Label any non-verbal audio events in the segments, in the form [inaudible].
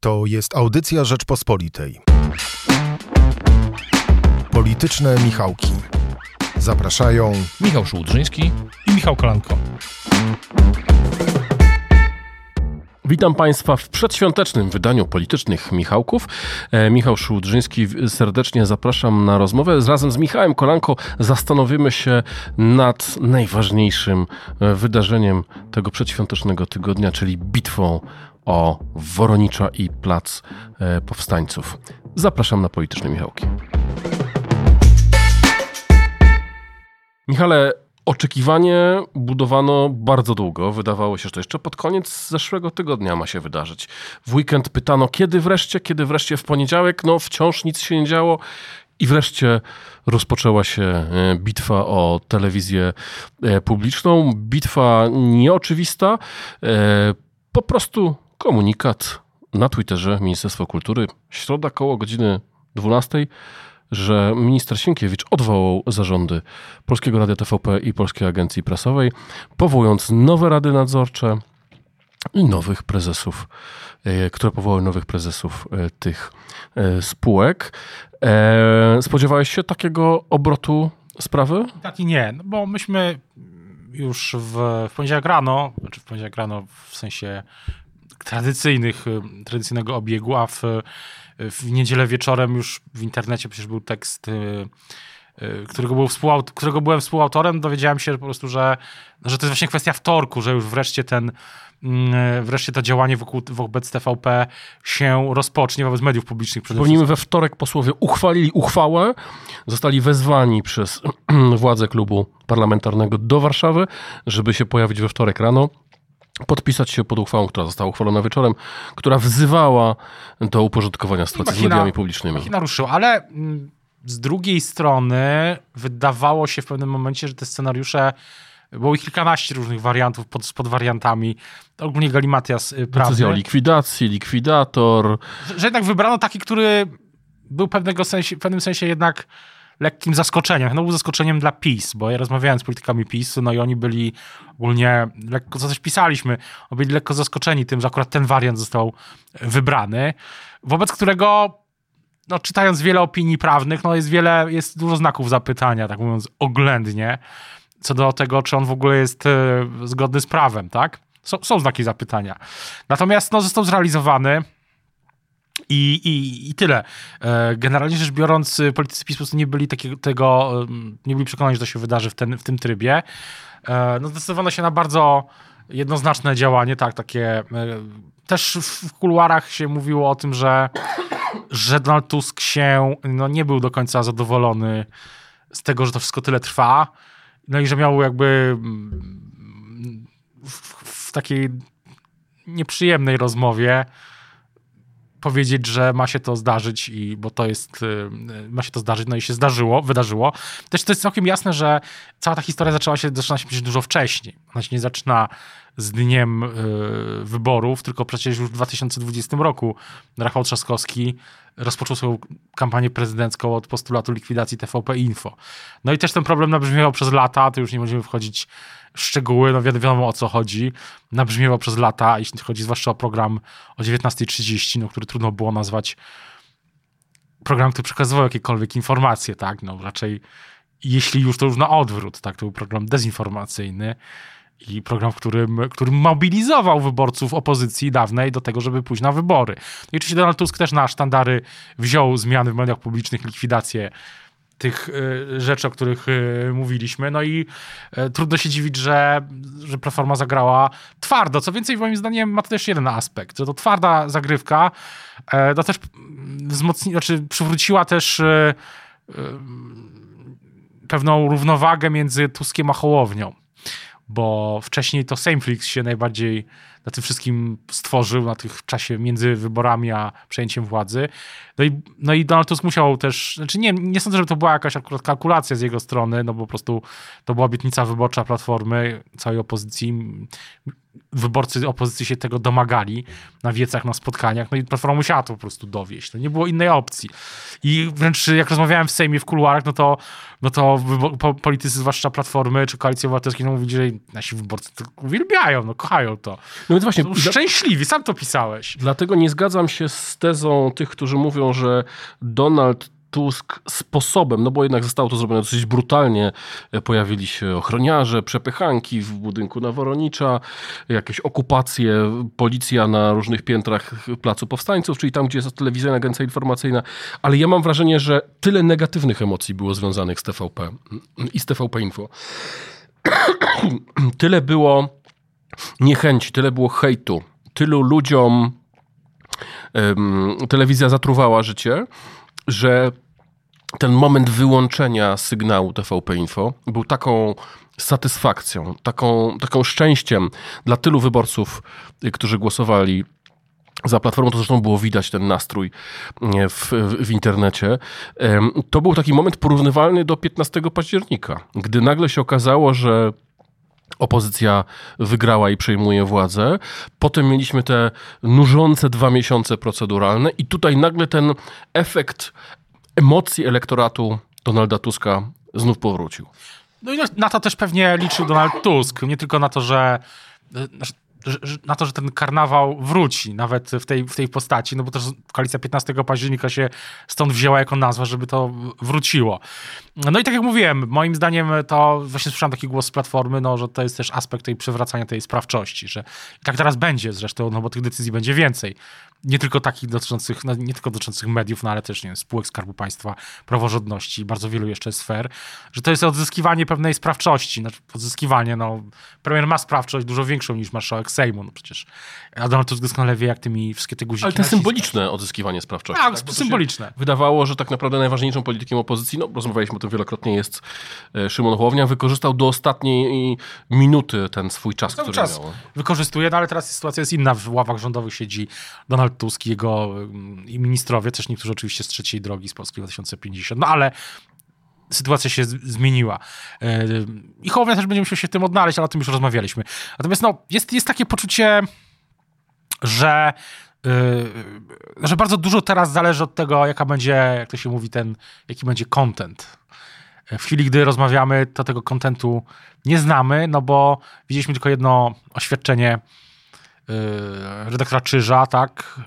To jest audycja Rzeczpospolitej. Polityczne Michałki. Zapraszają Michał Szułdrzyński i Michał Kolanko. Witam Państwa w przedświątecznym wydaniu Politycznych Michałków. E, Michał Szułdrzyński, serdecznie zapraszam na rozmowę. Razem z Michałem Kolanko zastanowimy się nad najważniejszym e, wydarzeniem tego przedświątecznego tygodnia, czyli bitwą o Woronicza i Plac e, Powstańców. Zapraszam na Polityczne Michałki. Michale, Oczekiwanie budowano bardzo długo. Wydawało się, że to jeszcze pod koniec zeszłego tygodnia ma się wydarzyć. W weekend pytano, kiedy wreszcie, kiedy wreszcie w poniedziałek. No, wciąż nic się nie działo. I wreszcie rozpoczęła się e, bitwa o telewizję e, publiczną. Bitwa nieoczywista. Po prostu komunikat na Twitterze Ministerstwo Kultury. Środa koło godziny 12 że minister Sienkiewicz odwołał zarządy Polskiego Radia TVP i Polskiej Agencji Prasowej, powołując nowe rady nadzorcze i nowych prezesów, e, które powołały nowych prezesów e, tych e, spółek. Spodziewałeś się takiego obrotu sprawy? Tak i nie, no bo myśmy już w, w poniedziałek rano, czy znaczy w poniedziałek rano w sensie tradycyjnych, tradycyjnego obiegu, a w w niedzielę wieczorem już w internecie przecież był tekst, y, y, którego, był współaut- którego byłem współautorem, dowiedziałem się po prostu, że, że to jest właśnie kwestia wtorku, że już wreszcie ten mm, wreszcie to działanie wokół, wobec TVP się rozpocznie wobec mediów publicznych. Przypomnijmy, we wtorek posłowie uchwalili uchwałę, zostali wezwani przez [clears throat] władze klubu parlamentarnego do Warszawy, żeby się pojawić we wtorek rano podpisać się pod uchwałą, która została uchwalona wieczorem, która wzywała do uporządkowania sytuacji machina, z mediami publicznymi. Machina ruszyła, ale mm, z drugiej strony wydawało się w pewnym momencie, że te scenariusze było ich kilkanaście różnych wariantów pod, z podwariantami. Ogólnie galimatias y, prawny. Decyzja o likwidacji, likwidator. Że, że jednak wybrano taki, który był pewnego sensie, w pewnym sensie jednak lekkim zaskoczeniem. No był zaskoczeniem dla PiS, bo ja rozmawiałem z politykami PiS, no i oni byli ogólnie, lekko, co też pisaliśmy, byli lekko zaskoczeni tym, że akurat ten wariant został wybrany, wobec którego no, czytając wiele opinii prawnych, no jest wiele, jest dużo znaków zapytania, tak mówiąc oględnie, co do tego, czy on w ogóle jest e, zgodny z prawem, tak? Są, są znaki zapytania. Natomiast no, został zrealizowany. I, i, I tyle. E, generalnie rzecz biorąc, politycy PiS po prostu nie byli takiego, tego, nie byli przekonani, że to się wydarzy w, ten, w tym trybie. E, no zdecydowano się na bardzo jednoznaczne działanie, tak, takie e, też w kuluarach się mówiło o tym, że, że Donald Tusk się no, nie był do końca zadowolony z tego, że to wszystko tyle trwa, no i że miał jakby w, w takiej nieprzyjemnej rozmowie powiedzieć, że ma się to zdarzyć, i, bo to jest, y, ma się to zdarzyć, no i się zdarzyło, wydarzyło. Też to jest całkiem jasne, że cała ta historia zaczęła się, zaczyna się dużo wcześniej. Ona się nie zaczyna z dniem y, wyborów, tylko przecież już w 2020 roku Rafał Trzaskowski rozpoczął swoją kampanię prezydencką od postulatu likwidacji TVP Info. No i też ten problem nabrzmiewał przez lata, to już nie będziemy wchodzić w szczegóły, no wiadomo o co chodzi. Nabrzmiewał przez lata, jeśli chodzi zwłaszcza o program o 19.30, no, który trudno było nazwać program, który przekazywał jakiekolwiek informacje, tak, no raczej jeśli już, to już na odwrót, tak, to był program dezinformacyjny i program, w którym, którym mobilizował wyborców opozycji dawnej do tego, żeby pójść na wybory. No I oczywiście Donald Tusk też na sztandary wziął zmiany w mediach publicznych, likwidację tych y, rzeczy, o których y, mówiliśmy. No i y, trudno się dziwić, że, że Platforma zagrała twardo. Co więcej, moim zdaniem ma to też jeden aspekt, że to twarda zagrywka no też wzmocni, znaczy przywróciła też pewną równowagę między Tuskiem a Hołownią bo wcześniej to Sameflix się najbardziej na tym wszystkim stworzył, na tych czasie między wyborami a przejęciem władzy. No i, no i Donald Tusk musiał też, znaczy nie, nie sądzę, że to była jakaś akurat kalkulacja z jego strony, no bo po prostu to była obietnica wyborcza Platformy, całej opozycji. Wyborcy opozycji się tego domagali na wiecach, na spotkaniach, no i Platforma musiała to po prostu dowieść. No nie było innej opcji. I wręcz jak rozmawiałem w Sejmie, w kuluarach, no to, no to po, politycy, zwłaszcza Platformy czy Koalicji Obywatelskiej, no mówili, że nasi wyborcy to uwielbiają, no kochają to. No więc właśnie... Są szczęśliwi, sam to pisałeś. Dlatego nie zgadzam się z tezą tych, którzy mówią, że Donald Tusk sposobem, no bo jednak zostało to zrobione dosyć brutalnie. Pojawili się ochroniarze, przepychanki w budynku Naworonicza, jakieś okupacje, policja na różnych piętrach Placu Powstańców, czyli tam, gdzie jest telewizyjna agencja informacyjna. Ale ja mam wrażenie, że tyle negatywnych emocji było związanych z TVP i z TVP Info. [clears throat] tyle było niechęci, tyle było hejtu, tylu ludziom um, telewizja zatruwała życie, że ten moment wyłączenia sygnału TVP Info był taką satysfakcją, taką, taką szczęściem dla tylu wyborców, którzy głosowali za Platformą, to zresztą było widać ten nastrój w, w, internecie. To był taki moment porównywalny do 15 października, gdy nagle się okazało, że opozycja wygrała i przejmuje władzę. Potem mieliśmy te nużące dwa miesiące proceduralne i tutaj nagle ten efekt emocji elektoratu Donalda Tuska znów powrócił. No i na to też pewnie liczył Donald Tusk. Nie tylko na to, że na to, że ten karnawał wróci, nawet w tej, w tej postaci, no bo też koalicja 15 października się stąd wzięła jako nazwa, żeby to wróciło. No i tak jak mówiłem, moim zdaniem to właśnie słyszałem taki głos z Platformy, no, że to jest też aspekt tej przywracania tej sprawczości, że i tak teraz będzie zresztą, no bo tych decyzji będzie więcej nie tylko takich dotyczących, no, nie tylko dotyczących mediów, no ale też nie wiem, spółek Skarbu Państwa, praworządności, bardzo wielu jeszcze sfer, że to jest odzyskiwanie pewnej sprawczości, znaczy odzyskiwanie, no premier ma sprawczość dużo większą niż marszałek Sejmu, no przecież a Donald Tusk doskonale wie, jak tymi wszystkie te guziki Ale to symboliczne odzyskiwanie sprawczości. Tak, tak symboliczne. Wydawało, że tak naprawdę najważniejszą politykiem opozycji, no rozmawialiśmy o tym wielokrotnie, jest e, Szymon Hołownia, wykorzystał do ostatniej minuty ten swój czas, Cały który czas miał. wykorzystuje, no ale teraz sytuacja jest inna, w ławach rządowych siedzi Donald Tusk, jego mm, i ministrowie, też niektórzy oczywiście z trzeciej drogi z Polski 2050, no ale sytuacja się zmieniła. E, I Hołownia też będzie musiał się w tym odnaleźć, ale o tym już rozmawialiśmy. Natomiast no, jest, jest takie poczucie, że e, że bardzo dużo teraz zależy od tego, jaka będzie, jak to się mówi, ten, jaki będzie content. W chwili, gdy rozmawiamy, to tego kontentu nie znamy, no bo widzieliśmy tylko jedno oświadczenie redaktora Czyża, tak,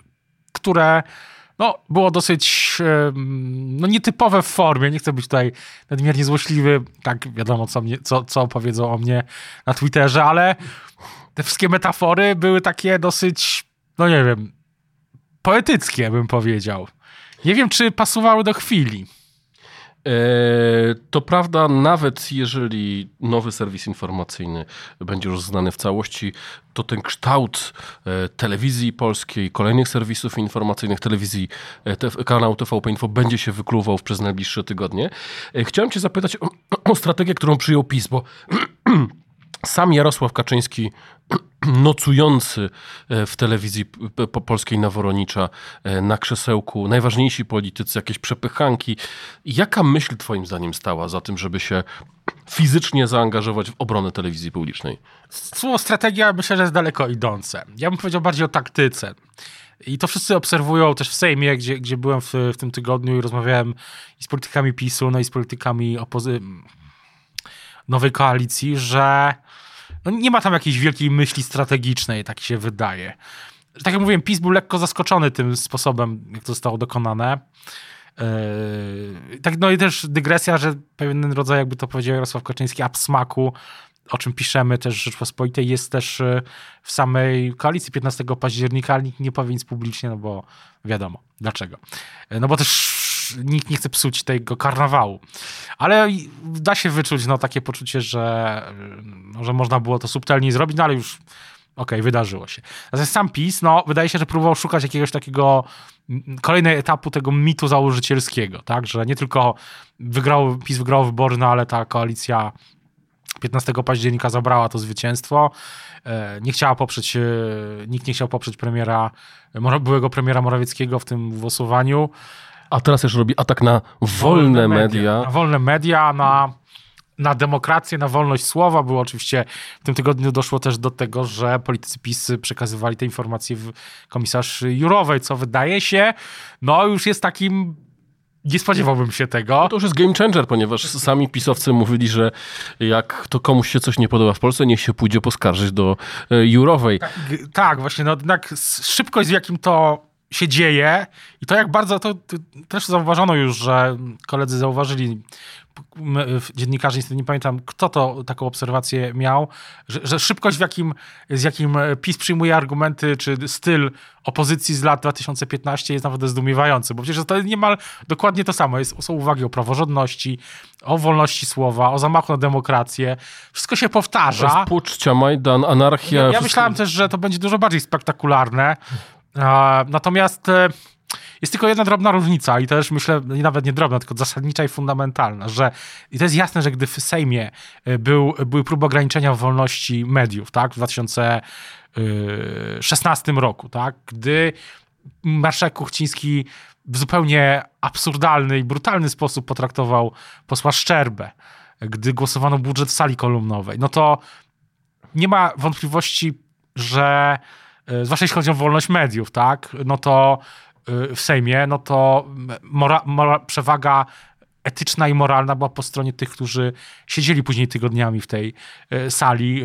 które no, było dosyć no, nietypowe w formie. Nie chcę być tutaj nadmiernie złośliwy. Tak, wiadomo, co, mnie, co, co powiedzą o mnie na Twitterze, ale te wszystkie metafory były takie dosyć, no nie wiem, poetyckie, bym powiedział. Nie wiem, czy pasowały do chwili. E, to prawda, nawet jeżeli nowy serwis informacyjny będzie już znany w całości, to ten kształt e, telewizji polskiej, kolejnych serwisów informacyjnych, telewizji, e, kanału TVP Info będzie się wykluwał przez najbliższe tygodnie. Chciałem cię zapytać o, o strategię, którą przyjął PiS, bo [clears throat] sam Jarosław Kaczyński [clears throat] nocujący e, w telewizji polskiej Naworonicza e, na krzesełku, najważniejsi politycy, jakieś przepychanki. Jaka myśl twoim zdaniem stała za tym, żeby się [clears throat] fizycznie zaangażować w obronę telewizji publicznej? Słowo strategia myślę, że jest daleko idące. Ja bym powiedział bardziej o taktyce. I to wszyscy obserwują też w Sejmie, gdzie, gdzie byłem w, w tym tygodniu i rozmawiałem i z politykami PiSu, no i z politykami opozy nowej koalicji, że no nie ma tam jakiejś wielkiej myśli strategicznej, tak się wydaje. Tak jak mówiłem, PiS był lekko zaskoczony tym sposobem, jak to zostało dokonane. Yy, tak, no i też dygresja, że pewien rodzaj, jakby to powiedział Jarosław Kaczyński, absmaku, o czym piszemy też Rzeczpospolitej, jest też yy, w samej koalicji 15 października, ale nikt nie powie nic publicznie, no bo wiadomo dlaczego. Yy, no bo też nikt nie chce psuć tego karnawału. Ale da się wyczuć no, takie poczucie, że, no, że można było to subtelniej zrobić, no ale już okej, okay, wydarzyło się. Natomiast sam PiS, no, wydaje się, że próbował szukać jakiegoś takiego kolejnego etapu tego mitu założycielskiego, tak, że nie tylko wygrał, PiS wygrał wybory, no, ale ta koalicja 15 października zabrała to zwycięstwo. E, nie chciała poprzeć, e, nikt nie chciał poprzeć premiera, byłego premiera Morawieckiego w tym głosowaniu. A teraz jeszcze robi atak na wolne, wolne media. media. Na wolne media, na, na demokrację, na wolność słowa. Było oczywiście w tym tygodniu doszło też do tego, że politycy PiS przekazywali te informacje w komisarz Jurowej, co wydaje się, no już jest takim nie spodziewałbym się tego. To już jest game changer, ponieważ sami pisowcy mówili, że jak to komuś się coś nie podoba w Polsce, niech się pójdzie poskarżyć do e, Jurowej. Tak, tak właśnie, no jednak szybkość, z jakim to się dzieje i to jak bardzo, to, to też zauważono już, że koledzy zauważyli dziennikarze, niestety nie pamiętam, kto to taką obserwację miał, że, że, szybkość, w jakim, z jakim PiS przyjmuje argumenty, czy styl opozycji z lat 2015 jest naprawdę zdumiewający, bo przecież to jest niemal dokładnie to samo. Jest, są uwagi o praworządności, o wolności słowa, o zamachu na demokrację. Wszystko się powtarza. Puczcia, Majdan, anarchia. Ja, ja myślałem też, że to będzie dużo bardziej spektakularne. Natomiast e, jest tylko jedna drobna różnica i też myślę, nawet nie drobna, tylko zasadnicza i fundamentalna, że i to jest jasne, że gdy w Sejmie e, był, były próby ograniczenia wolności mediów, tak, w 2016 roku, tak, gdy marszałek Kuchciński w zupełnie absurdalny i brutalny sposób potraktował posła Szczerbę, gdy głosowano budżet sali kolumnowej, no to nie ma wątpliwości, że e, zwłaszcza jeśli chodzi o wolność mediów, tak, no to Y, w Sejmie, no to mora, mora, przewaga etyczna i moralna była po stronie tych, którzy siedzieli później tygodniami w tej y, sali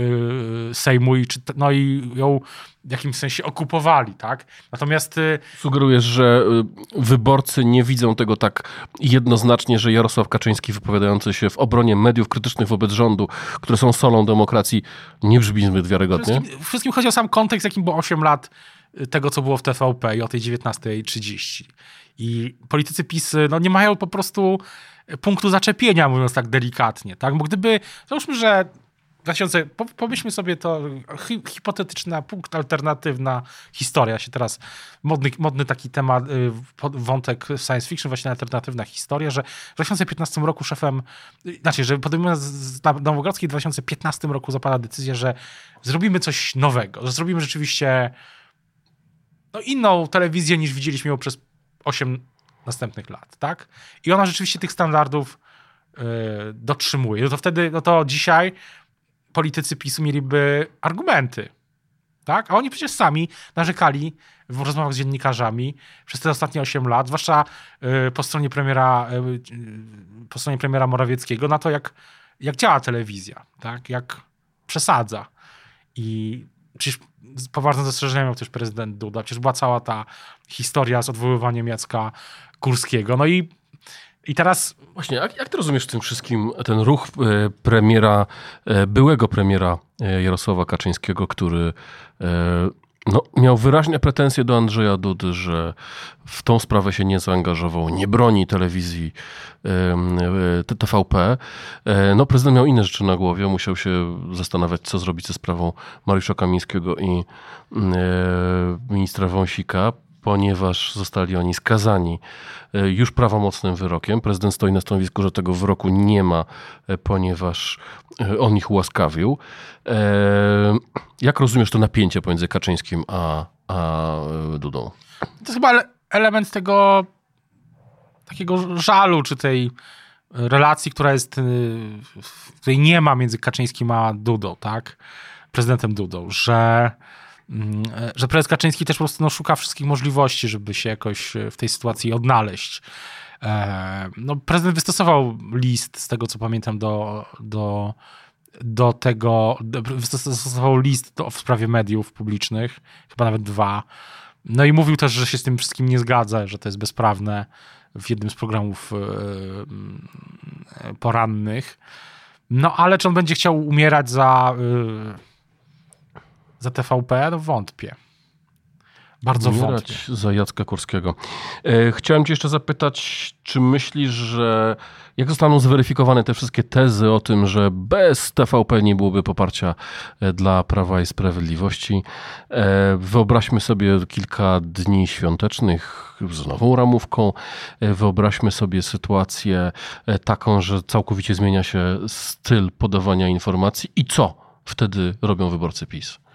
y, Sejmu i, no i ją w jakimś sensie okupowali, tak? Natomiast... Sugerujesz, że wyborcy nie widzą tego tak jednoznacznie, że Jarosław Kaczyński wypowiadający się w obronie mediów krytycznych wobec rządu, które są solą demokracji, nie brzmi zbyt wiarygodnie? Wszystkim, wszystkim chodzi o sam kontekst, jakim było 8 lat tego, co było w TVP i o tej 19.30. I politycy PiS no, nie mają po prostu punktu zaczepienia, mówiąc tak delikatnie. Tak? Bo gdyby, załóżmy, że 2000, pomyślmy sobie to, hi, hipotetyczna, punkt alternatywna historia się teraz, modny, modny taki temat, y, wątek science fiction, właśnie alternatywna historia, że w 2015 roku szefem, znaczy, że podejmując na Nowogrodzkiej w 2015 roku zapada decyzja, że zrobimy coś nowego, że zrobimy rzeczywiście no, inną telewizję niż widzieliśmy ją przez 8 następnych lat, tak? I ona rzeczywiście tych standardów yy, dotrzymuje. No to wtedy, no to dzisiaj politycy PiSu mieliby argumenty, tak? A oni przecież sami narzekali w rozmowach z dziennikarzami przez te ostatnie 8 lat, zwłaszcza yy, po stronie premiera, yy, po stronie premiera Morawieckiego, na to, jak, jak działa telewizja, tak? Jak przesadza. I przecież poważne zastrzeżenia miał też prezydent Duda. Przecież była cała ta historia z odwoływaniem Jacka Kurskiego. No i i teraz. Właśnie, jak, jak ty rozumiesz w tym wszystkim ten ruch e, premiera, e, byłego premiera e, Jarosława Kaczyńskiego, który no, miał wyraźne pretensje do Andrzeja Dudy, że w tą sprawę się nie zaangażował, nie broni telewizji TVP. E, no, prezydent miał inne rzeczy na głowie, musiał się zastanawiać, co zrobić ze sprawą Mariusza Kamińskiego i e, ministra Wąsika ponieważ zostali oni skazani e, już prawomocnym wyrokiem. Prezydent stoi na stanowisku, że tego wyroku nie ma, e, ponieważ e, on ich ułaskawił. Jak rozumiesz to napięcie pomiędzy Kaczyńskim a, a Dudą? To jest chyba element tego takiego żalu, czy tej relacji, która jest, której nie ma między Kaczyńskim a Dudą, tak? Prezydentem Dudą, że że prezes Kaczyński też po prostu no, szuka wszystkich możliwości, żeby się jakoś e, w tej sytuacji odnaleźć. E, no, prezydent wystosował list, z tego co pamiętam, do, do, do tego, wystosował list do, w sprawie mediów publicznych, chyba nawet dwa. No i mówił też, że się z tym wszystkim nie zgadza, że to jest bezprawne w jednym z programów e, porannych. No ale czy on będzie chciał umierać za za TVP? No wątpię. Bardzo wątpię. za Jacka Kurskiego. E, chciałem cię jeszcze zapytać, czy myślisz, że jak zostaną zweryfikowane te wszystkie tezy o tym, że bez TVP nie byłoby poparcia e, dla Prawa i Sprawiedliwości? E, wyobraźmy sobie kilka dni świątecznych z nową ramówką. Wyobraźmy sobie sytuację taką, że całkowicie zmienia się styl podawania informacji i co wtedy robią wyborcy PiS?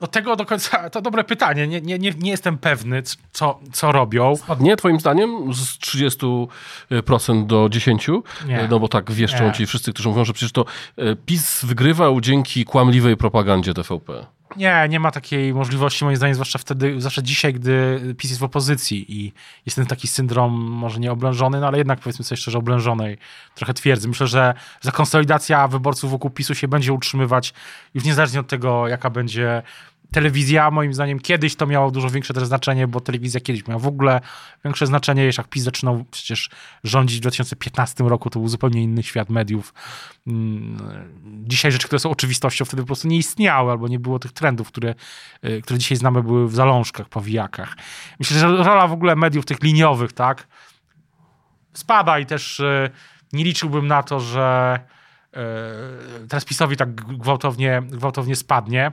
No tego do końca, [laughs] to dobre pytanie. Nie, nie, nie, nie jestem pewny, co, co robią. Nie, twoim zdaniem z 30% do 10%? Nie. No bo tak wieszczą Nie. ci wszyscy, którzy mówią, że przecież to e, PiS wygrywał dzięki kłamliwej propagandzie TVP. Nie, nie ma takiej możliwości, moim zdaniem, zwłaszcza wtedy, zwłaszcza dzisiaj, gdy PiS jest w opozycji i jest ten taki syndrom, może nie oblężony, no ale jednak powiedzmy sobie szczerze, oblężonej trochę twierdzy. Myślę, że za konsolidacja wyborców wokół PiSu się będzie utrzymywać już niezależnie od tego, jaka będzie telewizja. Moim zdaniem kiedyś to miało dużo większe znaczenie, bo telewizja kiedyś miała w ogóle większe znaczenie. Jeszcze jak PiS zaczynał przecież rządzić w 2015 roku, to był zupełnie inny świat mediów. Mm, Dzisiaj rzeczy, które są oczywistością, wtedy po prostu nie istniały, albo nie było tych trendów, które, y, które dzisiaj znamy, były w zalążkach, powijakach. Myślę, że rola w ogóle mediów tych liniowych, tak, spada i też y, nie liczyłbym na to, że y, teraz PiSowi tak gwałtownie, gwałtownie spadnie.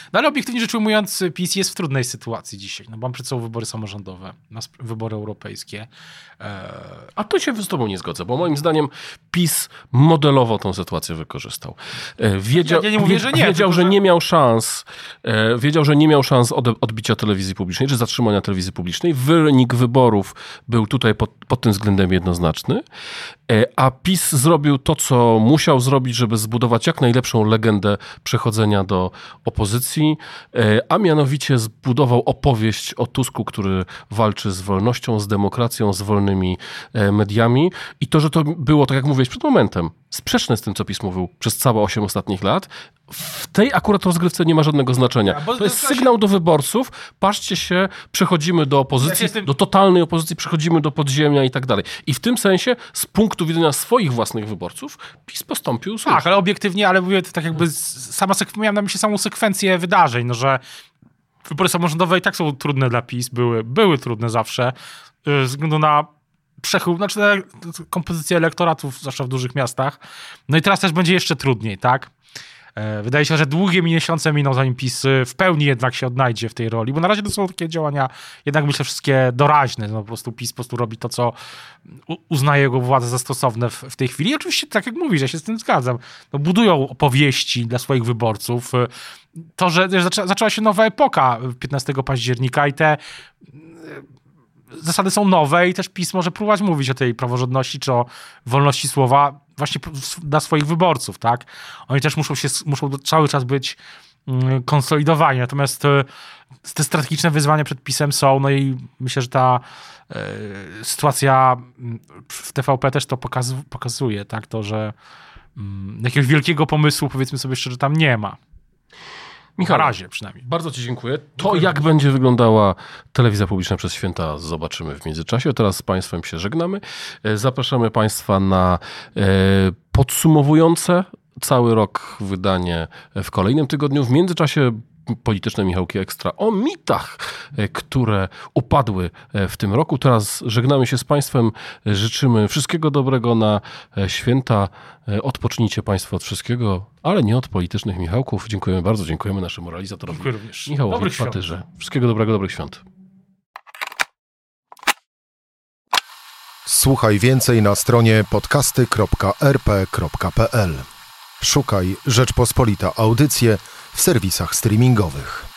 No ale obiektywnie rzecz ujmując, PiS jest w trudnej sytuacji dzisiaj. No bo mam przed sobą wybory samorządowe, wybory europejskie. E, A to się z tobą nie zgodzę, bo moim zdaniem PiS modelowo tą sytuację wykorzystał. E, Wiedział, Ja nie mówię, że nie, wiedział tylko że że- nie miał szans, e, wiedział, że nie miał szans odbicia telewizji publicznej, czy zatrzymania telewizji publicznej. Wynik wyborów był tutaj pod, pod tym względem jednoznaczny, a PiS zrobił to, co musiał zrobić, żeby zbudować jak najlepszą legendę przechodzenia do opozycji, e, a mianowicie zbudował opowieść o Tusku, który walczy z wolnością, z demokracją, z wolnymi e, mediami. I to, że to było, tak jak mówiłeś przed momentem, sprzeczne z tym, co PiS mówił przez całe 8 ostatnich lat, w tej akurat rozgrywce nie ma żadnego znaczenia. Ja, to jest to się- sygnał do wyborców, patrzcie się, przechodzimy do Ja opozycji, z tym- do totalnej opozycji, przechodzimy do podziemia i tak dalej. I w tym sensie, z punktu widzenia swoich własnych wyborców, PiS postąpił słusznie. tak, ale obiektywnie, ale mówię to tak jakby sama, sek- miałem na myśli samą sekwencję wydarzeń, no że wybory samorządowe i tak są trudne dla PiS, były, były trudne zawsze, y, ze względu na przechył, znaczy na kompozycję elektoratów, zwłaszcza w dużych miastach. No i teraz też będzie jeszcze trudniej, tak? E, Wydaje się, że długie miesiące miną, zanim PiS y, w pełni jednak się odnajdzie w tej roli, bo na razie to są takie działania, jednak myślę, wszystkie doraźne. No po prostu PiS po prostu robi to, co uznaje jego władze za stosowne w, w tej chwili. I oczywiście, tak jak mówisz, ja się z tym zgadzam. No, budują opowieści dla swoich wyborców. Y, To, że że zaczęła, zaczęła się nowa epoka 15 października i te zasady są nowe i też PiS może próbować mówić o tej praworządności czy o wolności słowa właśnie dla swoich wyborców, tak? Oni też muszą się, muszą cały czas być mm, konsolidowani, natomiast e, te strategiczne wyzwania przed PiSem są, no i myślę, że ta e, sytuacja mm, w TVP też to pokaz, pokazuje, tak? To, że mm, jakiegoś wielkiego pomysłu, powiedzmy sobie szczerze, tam nie ma. Michał, Na razie przynajmniej. Bardzo Ci dziękuję. To, jak będzie wyglądała telewizja publiczna przez święta, zobaczymy w międzyczasie. Teraz z Państwem się żegnamy. E, Zapraszamy Państwa na e, podsumowujące cały rok wydanie w kolejnym tygodniu. W międzyczasie polityczne Michałki Ekstra o mitach, e, które upadły e, w tym roku. Teraz żegnamy się z Państwem. Życzymy wszystkiego dobrego na e, święta. E, Odpocznijcie Państwo od wszystkiego, ale nie od politycznych Michałków. Dziękujemy bardzo. Dziękujemy naszemu realizatorowi. Dziękuję również. Michałowi. Patyrze. Wszystkiego dobrego, dobrych świąt. Słuchaj więcej na stronie podcasty.rp.pl. Szukaj Rzeczpospolita Audycje w serwisach streamingowych.